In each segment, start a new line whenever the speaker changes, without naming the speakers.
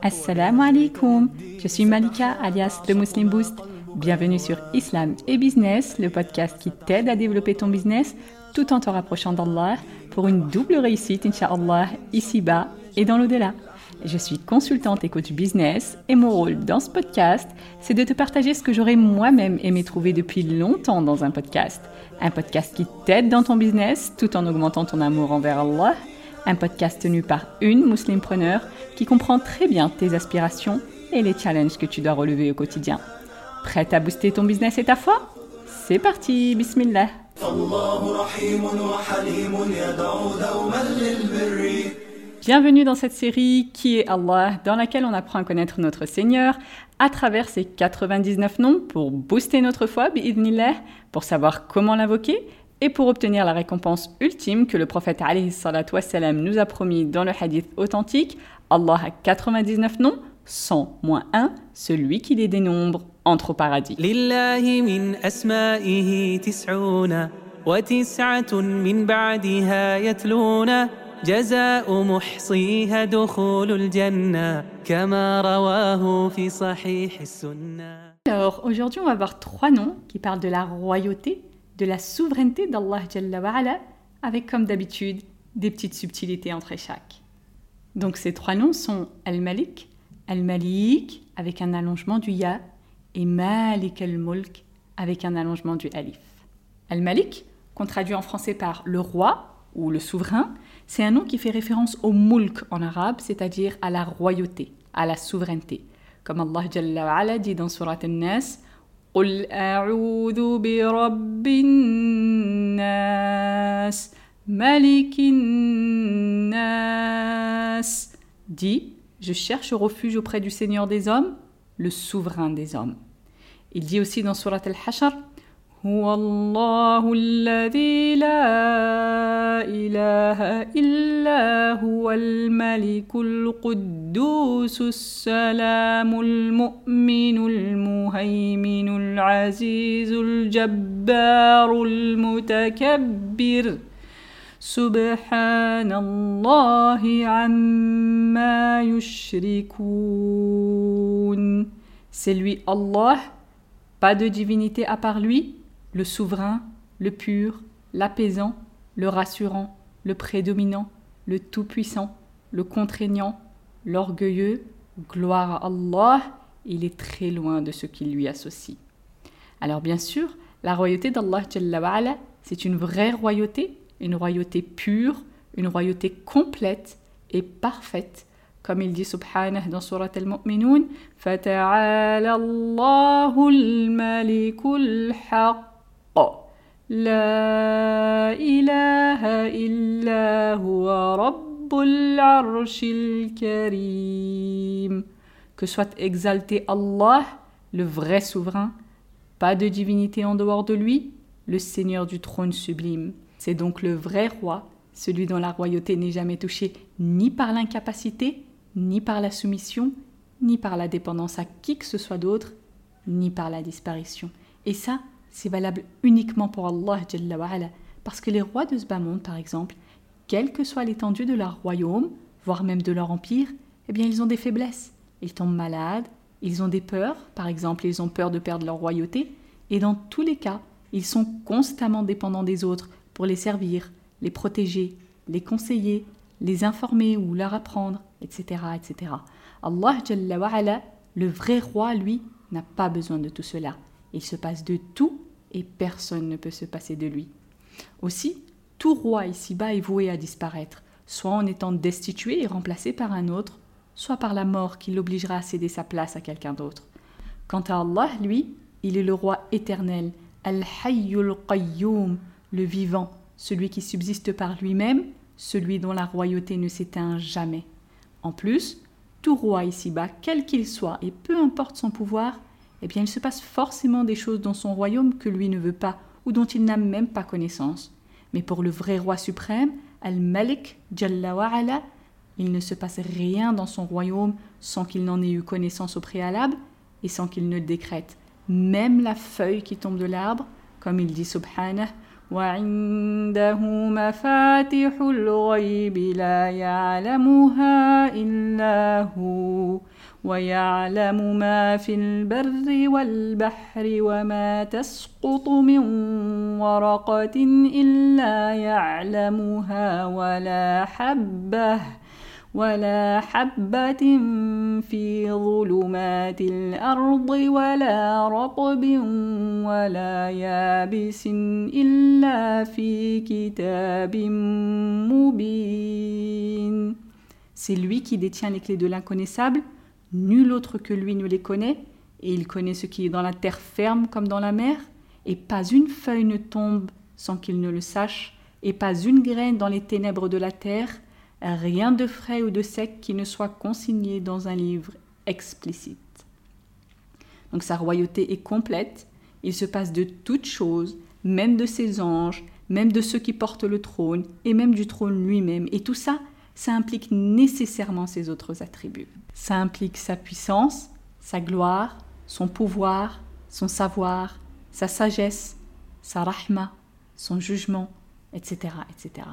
Assalamu alaikum, je suis Malika alias The Muslim Boost. Bienvenue sur Islam et Business, le podcast qui t'aide à développer ton business tout en te rapprochant d'Allah pour une double réussite, Inch'Allah, ici-bas et dans l'au-delà. Je suis consultante et coach business et mon rôle dans ce podcast, c'est de te partager ce que j'aurais moi-même aimé trouver depuis longtemps dans un podcast. Un podcast qui t'aide dans ton business tout en augmentant ton amour envers Allah. Un podcast tenu par une musulmane qui comprend très bien tes aspirations et les challenges que tu dois relever au quotidien. Prête à booster ton business et ta foi? C'est parti, bismillah. Bienvenue dans cette série qui est Allah, dans laquelle on apprend à connaître notre Seigneur à travers ses 99 noms pour booster notre foi, bi'idnillah, pour savoir comment l'invoquer et pour obtenir la récompense ultime que le prophète wassalam, nous a promis dans le hadith authentique. Allah a 99 noms, 100 moins 1, celui qui les dénombre entre au paradis. Alors, aujourd'hui, on va voir trois noms qui parlent de la royauté, de la souveraineté d'Allah avec comme d'habitude des petites subtilités entre chaque. Donc ces trois noms sont Al-Malik, Al-Malik avec un allongement du Ya et Malik al-Mulk avec un allongement du Alif. Al-Malik, qu'on traduit en français par le roi ou le souverain, c'est un nom qui fait référence au mulk en arabe, c'est-à-dire à la royauté, à la souveraineté. Comme Allah Jalla dit dans Surat An-Nas, قل أعوذ برب الناس ملك الناس dit je cherche refuge auprès du Seigneur des hommes le souverain des hommes il dit aussi dans Surat Al-Hashr هو الله الذي لا إله إلا هو الملك القدوس السلام المؤمن المهيمن العزيز الجبار المتكبر. سبحان الله عما يشركون. Lui Allah, pas de divinité à part lui, le souverain, le pur, l'apaisant, le rassurant, le prédominant, le tout-puissant, le contraignant, l'orgueilleux, gloire à Allah, il est très loin de ce qui lui associe. Alors bien sûr, la royauté d'Allah, c'est une vraie royauté, une royauté pure, une royauté complète et parfaite. Comme il dit subhanah dans Surat al-Mu'minun, فَتَعَالَى اللَّهُ الْمَلِكُ الْحَقِّ لا إله إلا هو رب العرش الكريم Que soit exalté Allah, le vrai souverain, pas de divinité en dehors de lui, le Seigneur du trône sublime. C'est donc le vrai roi, celui dont la royauté n'est jamais touchée ni par l'incapacité, ni par la soumission, ni par la dépendance à qui que ce soit d'autre, ni par la disparition. Et ça, c'est valable uniquement pour Allah parce que les rois de ce bas monde, par exemple, quelle que soit l'étendue de leur royaume, voire même de leur empire, eh bien ils ont des faiblesses. Ils tombent malades, ils ont des peurs, par exemple ils ont peur de perdre leur royauté, et dans tous les cas, ils sont constamment dépendants des autres pour les servir, les protéger, les conseiller, les informer ou leur apprendre, etc. etc. Allah, le vrai roi, lui, n'a pas besoin de tout cela. Il se passe de tout et personne ne peut se passer de lui. Aussi, tout roi ici-bas est voué à disparaître, soit en étant destitué et remplacé par un autre, soit par la mort qui l'obligera à céder sa place à quelqu'un d'autre. Quant à Allah, lui, il est le roi éternel, Al-Hayyul Qayyum, le vivant, celui qui subsiste par lui-même, celui dont la royauté ne s'éteint jamais. En plus, tout roi ici-bas, quel qu'il soit, et peu importe son pouvoir, eh bien il se passe forcément des choses dans son royaume que lui ne veut pas ou dont il n'a même pas connaissance. Mais pour le vrai roi suprême, Al-Malik, Jalla il ne se passe rien dans son royaume sans qu'il n'en ait eu connaissance au préalable et sans qu'il ne le décrète. Même la feuille qui tombe de l'arbre, comme il dit Subhanah, وعنده مفاتح الغيب لا يعلمها إلا هو ويعلم ما في البر والبحر وما تسقط من ورقة إلا يعلمها ولا حبة ولا حبة في ظلمات الأرض ولا رطب ولا يابس إلا في كتاب مبين. C'est lui qui détient les clés de l'inconnaissable. Nul autre que lui ne les connaît, et il connaît ce qui est dans la terre ferme comme dans la mer, et pas une feuille ne tombe sans qu'il ne le sache, et pas une graine dans les ténèbres de la terre, rien de frais ou de sec qui ne soit consigné dans un livre explicite. Donc sa royauté est complète, il se passe de toutes choses, même de ses anges, même de ceux qui portent le trône, et même du trône lui-même, et tout ça, ça implique nécessairement ses autres attributs. Ça implique sa puissance, sa gloire, son pouvoir, son savoir, sa sagesse, sa rahma, son jugement, etc., etc.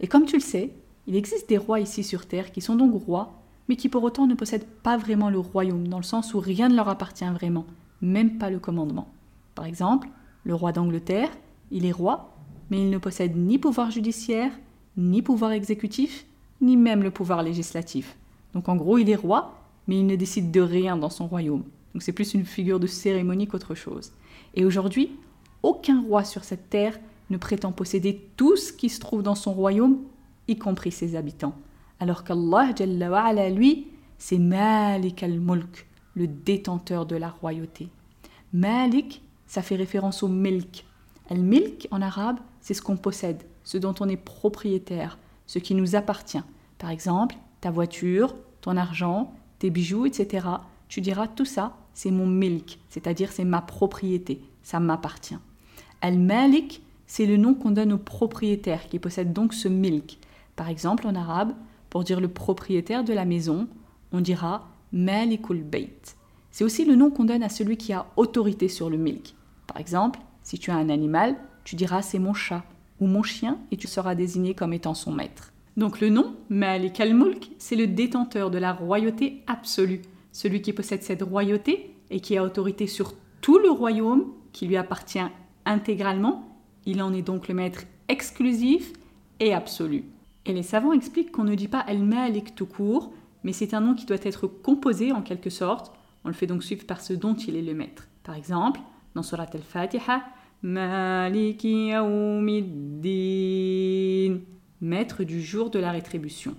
Et comme tu le sais, il existe des rois ici sur Terre qui sont donc rois, mais qui pour autant ne possèdent pas vraiment le royaume, dans le sens où rien ne leur appartient vraiment, même pas le commandement. Par exemple, le roi d'Angleterre, il est roi, mais il ne possède ni pouvoir judiciaire, ni pouvoir exécutif, ni même le pouvoir législatif. Donc en gros, il est roi, mais il ne décide de rien dans son royaume. Donc c'est plus une figure de cérémonie qu'autre chose. Et aujourd'hui, aucun roi sur cette terre ne prétend posséder tout ce qui se trouve dans son royaume, y compris ses habitants. Alors qu'Allah, lui, c'est Malik al-Mulk, le détenteur de la royauté. Malik, ça fait référence au milk. Al-milk, en arabe, c'est ce qu'on possède, ce dont on est propriétaire, ce qui nous appartient. Par exemple, ta voiture, ton argent, tes bijoux, etc. Tu diras tout ça, c'est mon milk, c'est-à-dire c'est ma propriété, ça m'appartient. Al-Malik, c'est le nom qu'on donne au propriétaire qui possède donc ce milk. Par exemple, en arabe, pour dire le propriétaire de la maison, on dira Malikul Bayt. C'est aussi le nom qu'on donne à celui qui a autorité sur le milk. Par exemple, si tu as un animal, tu diras c'est mon chat ou mon chien et tu seras désigné comme étant son maître. Donc le nom, Malik al-Mulk, c'est le détenteur de la royauté absolue, celui qui possède cette royauté et qui a autorité sur tout le royaume qui lui appartient intégralement. Il en est donc le maître exclusif et absolu. Et les savants expliquent qu'on ne dit pas al-Malik tout court, mais c'est un nom qui doit être composé en quelque sorte. On le fait donc suivre par ce dont il est le maître. Par exemple, dans Surat al-Fatiha, Maliki yawmiddin, maître du jour de la rétribution.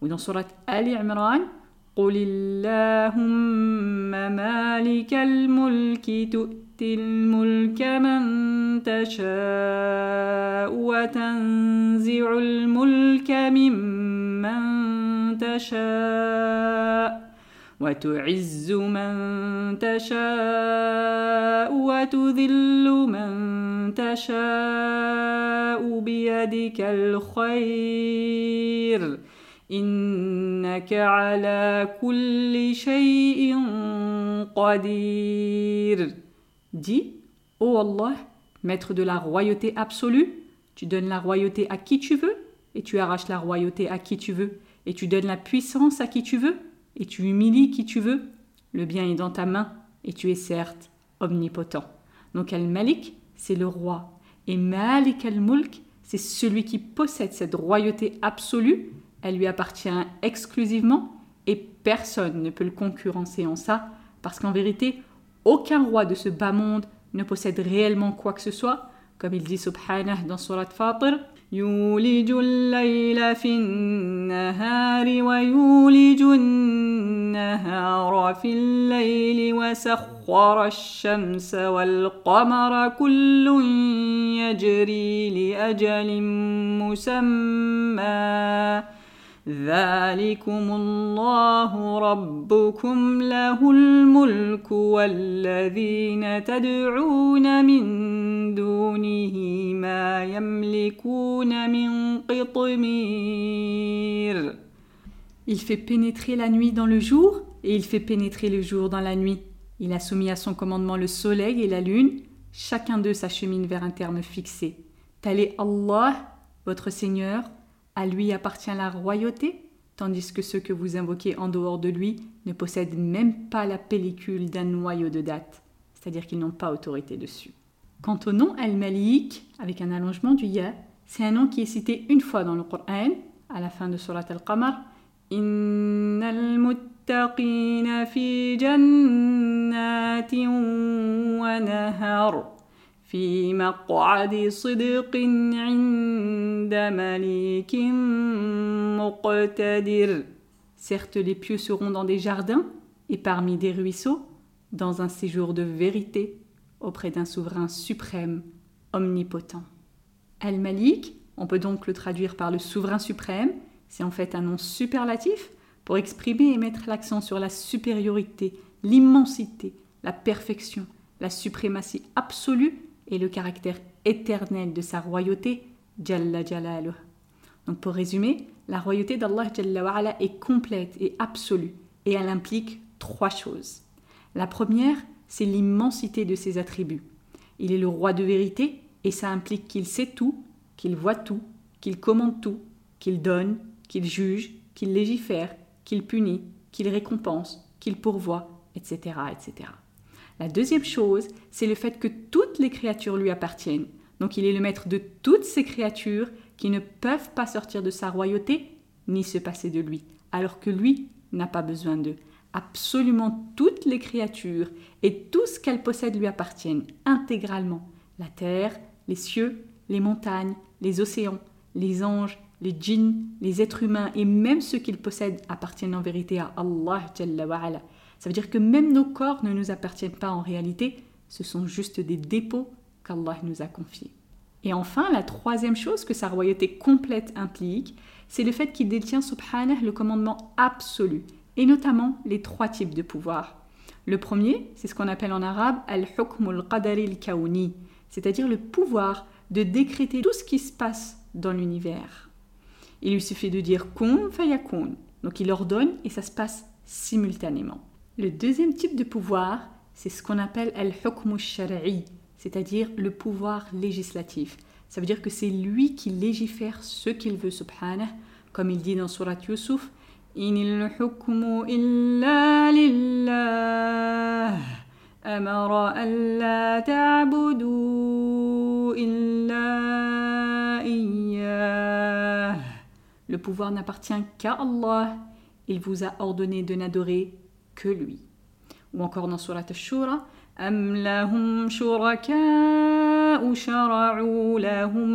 Ou dans Surat Ali Imran, قل اللهم مالك الملك تؤتي الملك من تشاء وتنزع الملك ممن تشاء وتعز من تشاء وتذل من تشاء بيدك الخير إنك على كل شيء قدير Dis, ô Allah, maître de la royauté absolue, tu donnes la royauté à qui tu veux, et tu arraches la royauté à qui tu veux, et tu donnes la puissance à qui tu veux, et tu humilies qui tu veux. Le bien est dans ta main et tu es certes omnipotent. Donc Al-Malik, c'est le roi. Et Malik al-Mulk, c'est celui qui possède cette royauté absolue. Elle lui appartient exclusivement et personne ne peut le concurrencer en ça parce qu'en vérité, aucun roi de ce bas monde ne possède réellement quoi que ce soit. Comme il dit subhanah dans Surat Fatir, يولج الليل في النهار ويولج النهار في الليل وسخر الشمس والقمر كل يجري لأجل مسمى. ذلكم الله ربكم له الملك والذين تدعون من دونه ما يملكون من قطمير Il fait pénétrer la nuit dans le jour et il fait pénétrer le jour dans la nuit. Il a soumis à son commandement le soleil et la lune, chacun d'eux s'achemine vers un terme fixé. Tel est Allah, votre Seigneur, à lui appartient la royauté, tandis que ceux que vous invoquez en dehors de lui ne possèdent même pas la pellicule d'un noyau de date, c'est-à-dire qu'ils n'ont pas autorité dessus. Quant au nom Al-Malik, avec un allongement du Ya, c'est un nom qui est cité une fois dans le Coran, à la fin de Surat Al-Qamar. fi. في مقعد صدق عند مليك مقتدر Certes, les pieux seront dans des jardins et parmi des ruisseaux, dans un séjour de vérité auprès d'un souverain suprême, omnipotent. Al-Malik, on peut donc le traduire par le souverain suprême, c'est en fait un nom superlatif pour exprimer et mettre l'accent sur la supériorité, l'immensité, la perfection, la suprématie absolue et le caractère éternel de sa royauté, Jalla Jalaluh. Donc pour résumer, la royauté d'Allah Jalla est complète et absolue et elle implique trois choses. La première, c'est l'immensité de ses attributs. Il est le roi de vérité et ça implique qu'il sait tout, qu'il voit tout, qu'il commande tout, qu'il donne, qu'il juge, qu'il légifère, qu'il punit, qu'il récompense, qu'il pourvoit, etc., etc. La deuxième chose, c'est le fait que toutes les créatures lui appartiennent. Donc il est le maître de toutes ces créatures qui ne peuvent pas sortir de sa royauté ni se passer de lui, alors que lui n'a pas besoin d'eux. Absolument toutes les créatures et tout ce qu'elles possèdent lui appartiennent intégralement. La terre, les cieux, les montagnes, les océans, les anges, les djinns, les êtres humains et même ceux qu'ils possèdent appartiennent en vérité à Allah ça veut dire que même nos corps ne nous appartiennent pas en réalité, ce sont juste des dépôts qu'Allah nous a confiés. Et enfin, la troisième chose que sa royauté complète implique, c'est le fait qu'il détient subhanah le commandement absolu, et notamment les trois types de pouvoir. Le premier, c'est ce qu'on appelle en arabe al-hukm al-qadari al-kawni, c'est-à-dire le pouvoir de décréter tout ce qui se passe dans l'univers. Il lui suffit de dire kun fayakun, donc il ordonne et ça se passe simultanément. Le deuxième type de pouvoir, c'est ce qu'on appelle al-hukm shari c'est-à-dire le pouvoir législatif. Ça veut dire que c'est lui qui légifère ce qu'il veut, subhanah, comme il dit dans Surat Yusuf illa lillah amara alla ta'budu illa Le pouvoir n'appartient qu'à Allah. Il vous a ordonné de n'adorer que lui. Ou encore dans Surat Shura, أم لهم شركاء شرعوا لهم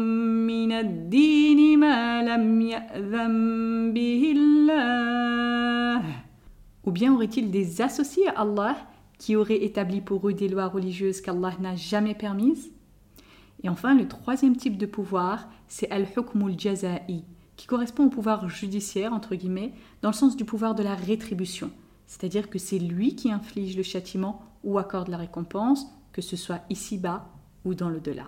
من الدين ما لم يأذن به الله Ou bien aurait-il des associés à Allah qui auraient établi pour eux des lois religieuses qu'Allah n'a jamais permises Et enfin, le troisième type de pouvoir, c'est al-hukmul jaza'i, qui correspond au pouvoir judiciaire, entre guillemets, dans le sens du pouvoir de la rétribution. c'est-à-dire que c'est lui qui inflige le châtiment ou accorde la récompense, que ce soit ici-bas ou dans le-delà.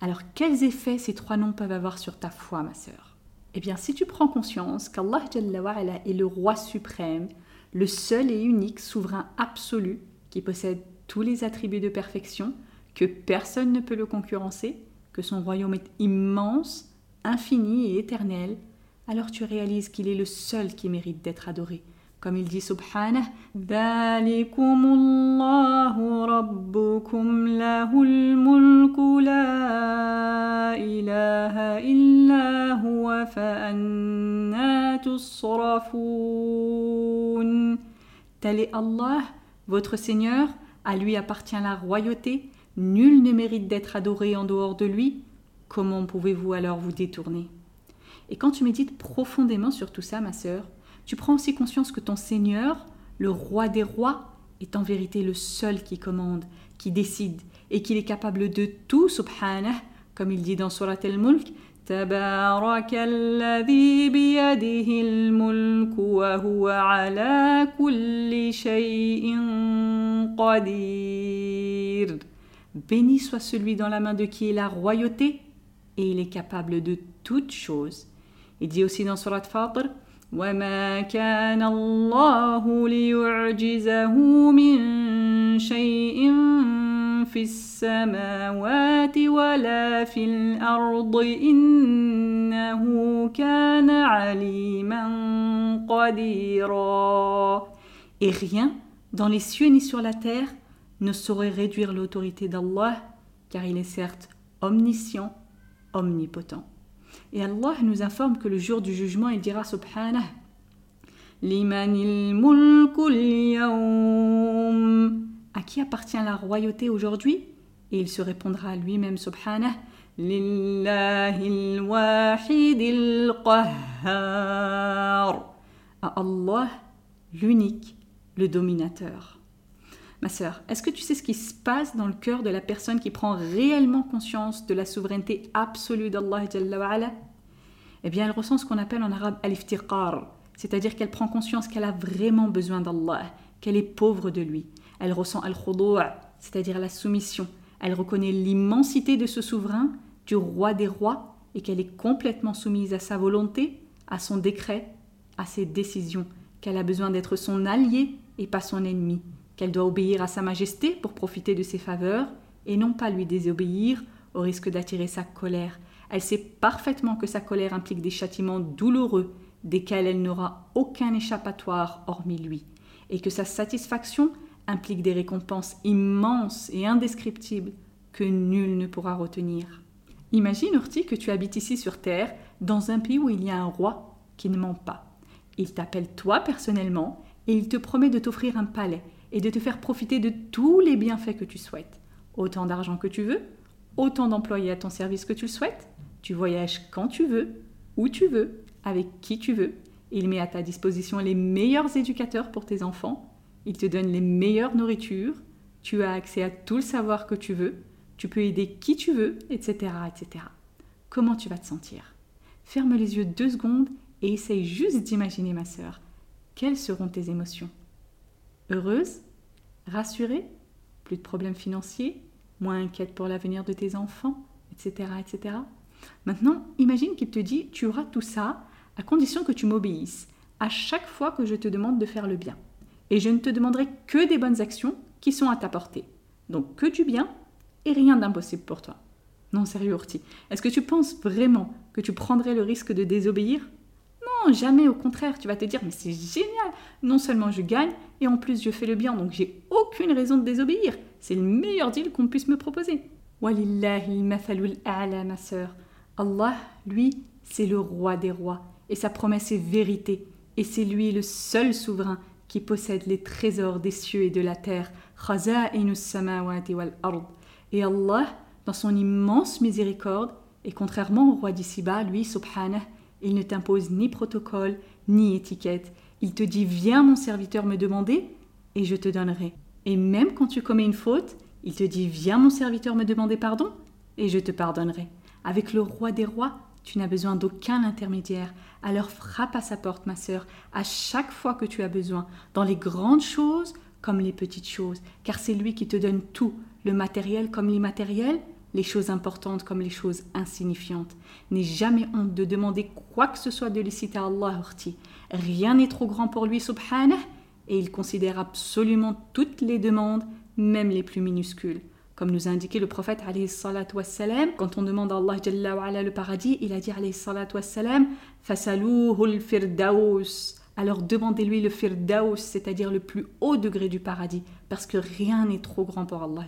Alors quels effets ces trois noms peuvent avoir sur ta foi, ma sœur? Eh bien, si tu prends conscience qu'Allah est le roi suprême, le seul et unique souverain absolu qui possède tous les attributs de perfection, que personne ne peut le concurrencer, que son royaume est immense, infini et éternel, alors tu réalises qu'il est le seul qui mérite d'être adoré, comme il dit subhanah Tel est Allah, votre Seigneur, à lui appartient la royauté, nul ne mérite d'être adoré en dehors de lui. Comment pouvez-vous alors vous détourner? Et quand tu médites profondément sur tout ça, ma sœur, tu prends aussi conscience que ton Seigneur, le roi des rois, est en vérité le seul qui commande, qui décide, et qu'il est capable de tout, subhanah, comme il dit dans Surat al-Mulk, Béni soit celui dans la main de qui est la royauté, et il est capable de toutes choses. Il dit aussi dans Surat Fatir, وما كان الله ليعجزه من شيء في السماوات ولا في الأرض إنه كان عليما قديرا Et rien dans les cieux ni sur la terre ne saurait réduire l'autorité d'Allah car il est certes omniscient, omnipotent. Et Allah nous informe que le jour du jugement, il dira subhanah. À qui appartient la royauté aujourd'hui? Et il se répondra à lui-même subhanah. À Allah, l'unique, le dominateur. Ma sœur, est-ce que tu sais ce qui se passe dans le cœur de la personne qui prend réellement conscience de la souveraineté absolue d'Allah Eh bien, elle ressent ce qu'on appelle en arabe al-iftiqar, c'est-à-dire qu'elle prend conscience qu'elle a vraiment besoin d'Allah, qu'elle est pauvre de lui. Elle ressent al-khudu', c'est-à-dire la soumission. Elle reconnaît l'immensité de ce souverain, du roi des rois, et qu'elle est complètement soumise à sa volonté, à son décret, à ses décisions, qu'elle a besoin d'être son allié et pas son ennemi, qu'elle doit obéir à Sa Majesté pour profiter de ses faveurs, et non pas lui désobéir au risque d'attirer sa colère. Elle sait parfaitement que sa colère implique des châtiments douloureux, desquels elle n'aura aucun échappatoire hormis lui, et que sa satisfaction implique des récompenses immenses et indescriptibles que nul ne pourra retenir. Imagine, Urti, que tu habites ici sur Terre, dans un pays où il y a un roi qui ne ment pas. Il t'appelle toi personnellement et il te promet de t'offrir un palais et de te faire profiter de tous les bienfaits que tu souhaites. Autant d'argent que tu veux, autant d'employés à ton service que tu le souhaites. Tu voyages quand tu veux, où tu veux, avec qui tu veux. Il met à ta disposition les meilleurs éducateurs pour tes enfants. Il te donne les meilleures nourritures. Tu as accès à tout le savoir que tu veux. Tu peux aider qui tu veux, etc., etc. Comment tu vas te sentir? Ferme les yeux deux secondes et essaye juste d'imaginer, ma sœur, quelles seront tes émotions Heureuse Rassurée Plus de problèmes financiers Moins inquiète pour l'avenir de tes enfants Etc. etc. Maintenant, imagine qu'il te dit Tu auras tout ça à condition que tu m'obéisses à chaque fois que je te demande de faire le bien. Et je ne te demanderai que des bonnes actions qui sont à ta portée. Donc que du bien et rien d'impossible pour toi. Non, sérieux, Orti, est-ce que tu penses vraiment que tu prendrais le risque de désobéir? Jamais, au contraire, tu vas te dire, mais c'est génial, non seulement je gagne, et en plus je fais le bien, donc j'ai aucune raison de désobéir. C'est le meilleur deal qu'on puisse me proposer. Walillahi a'la, ma sœur. Allah, lui, c'est le roi des rois, et sa promesse est vérité, et c'est lui le seul souverain qui possède les trésors des cieux et de la terre. Et Allah, dans son immense miséricorde, et contrairement au roi d'ici-bas, lui, subhanah, il ne t'impose ni protocole, ni étiquette. Il te dit Viens, mon serviteur, me demander, et je te donnerai. Et même quand tu commets une faute, il te dit Viens, mon serviteur, me demander pardon, et je te pardonnerai. Avec le roi des rois, tu n'as besoin d'aucun intermédiaire. Alors frappe à sa porte, ma sœur, à chaque fois que tu as besoin, dans les grandes choses comme les petites choses, car c'est lui qui te donne tout, le matériel comme l'immatériel, les choses importantes comme les choses insignifiantes. N'aie jamais honte de demander quoi que ce soit de licite à Allah Rien n'est trop grand pour lui, subhanah, et il considère absolument toutes les demandes, même les plus minuscules. Comme nous a indiqué le prophète wassalam, quand on demande à Allah le paradis, il a dit wassalam, Fasaluhu firdaus alors demandez-lui le firdaus, c'est-à-dire le plus haut degré du paradis, parce que rien n'est trop grand pour Allah.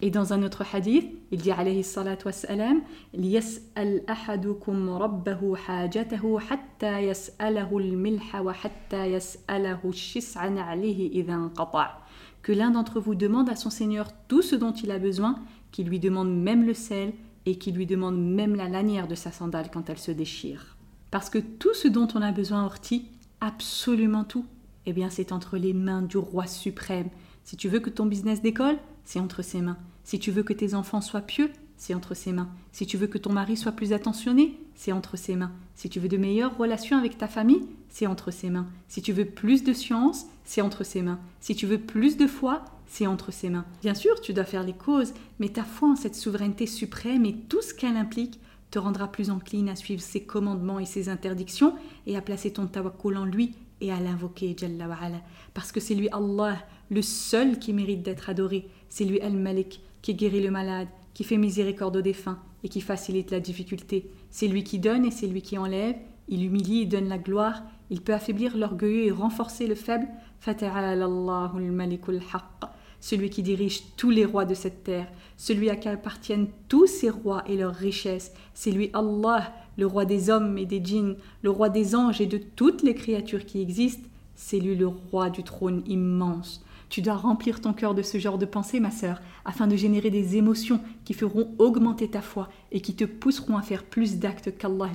Et dans un autre hadith, il dit alayhi salatu wassalam, ليسأل أحدكم ربه حاجته حتى يسأله الملح وحتى يسأله الشسع عليه إذا انقطع. Que l'un d'entre vous demande à son Seigneur tout ce dont il a besoin, qu'il lui demande même le sel et qu'il lui demande même la lanière de sa sandale quand elle se déchire. Parce que tout ce dont on a besoin, Orti, absolument tout, eh bien c'est entre les mains du roi suprême. Si tu veux que ton business décolle, c'est entre ses mains. Si tu veux que tes enfants soient pieux, c'est entre ses mains. Si tu veux que ton mari soit plus attentionné, c'est entre ses mains. Si tu veux de meilleures relations avec ta famille, c'est entre ses mains. Si tu veux plus de science, c'est entre ses mains. Si tu veux plus de foi, c'est entre ses mains. Bien sûr, tu dois faire les causes, mais ta foi en cette souveraineté suprême et tout ce qu'elle implique te rendra plus encline à suivre ses commandements et ses interdictions et à placer ton tawakkul en lui et à l'invoquer Jalla Parce que c'est lui Allah, le seul qui mérite d'être adoré. C'est lui Al-Malik qui guérit le malade, qui fait miséricorde aux défunts et qui facilite la difficulté. C'est lui qui donne et c'est lui qui enlève. Il humilie et donne la gloire. Il peut affaiblir l'orgueilleux et renforcer le faible. Celui qui dirige tous les rois de cette terre, celui à qui appartiennent tous ces rois et leurs richesses, c'est lui Allah, le roi des hommes et des djinns, le roi des anges et de toutes les créatures qui existent, c'est lui le roi du trône immense. Tu dois remplir ton cœur de ce genre de pensée, ma sœur, afin de générer des émotions qui feront augmenter ta foi et qui te pousseront à faire plus d'actes qu'Allah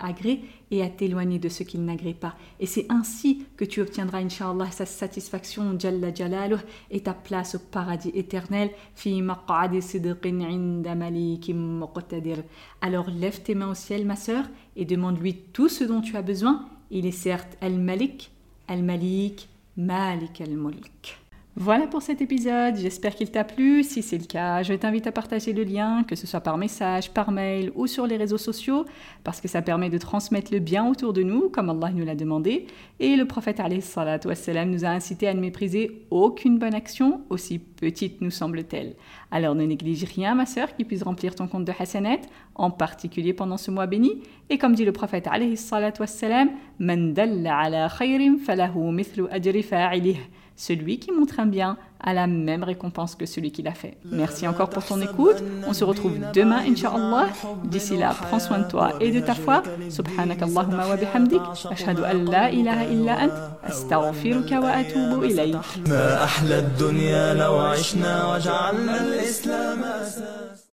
agrée et à t'éloigner de ce qu'il n'agrée pas. Et c'est ainsi que tu obtiendras, inshallah, sa satisfaction, Jalla et ta place au paradis éternel, Alors lève tes mains au ciel, ma sœur, et demande-lui tout ce dont tu as besoin. Il est certes Al-Malik, Al-Malik, Malik al-Mulk. Voilà pour cet épisode, j'espère qu'il t'a plu. Si c'est le cas, je t'invite à partager le lien, que ce soit par message, par mail ou sur les réseaux sociaux, parce que ça permet de transmettre le bien autour de nous, comme Allah nous l'a demandé. Et le prophète wassalam, nous a incité à ne mépriser aucune bonne action, aussi petite nous semble-t-elle. Alors ne néglige rien, ma sœur, qui puisse remplir ton compte de Hassanet, en particulier pendant ce mois béni. Et comme dit le prophète wassalam, Man dalla ala khayrim falahu mithlu ajri fa'ilih celui qui montre un bien a la même récompense que celui qui l'a fait. Merci encore pour ton écoute. On se retrouve demain, Inch'Allah. D'ici là, prends soin de toi et de ta foi. Allahumma wa bihamdik. Ashhadu an la ilaha illa ant. Astaghfiruka wa atubu ilayk.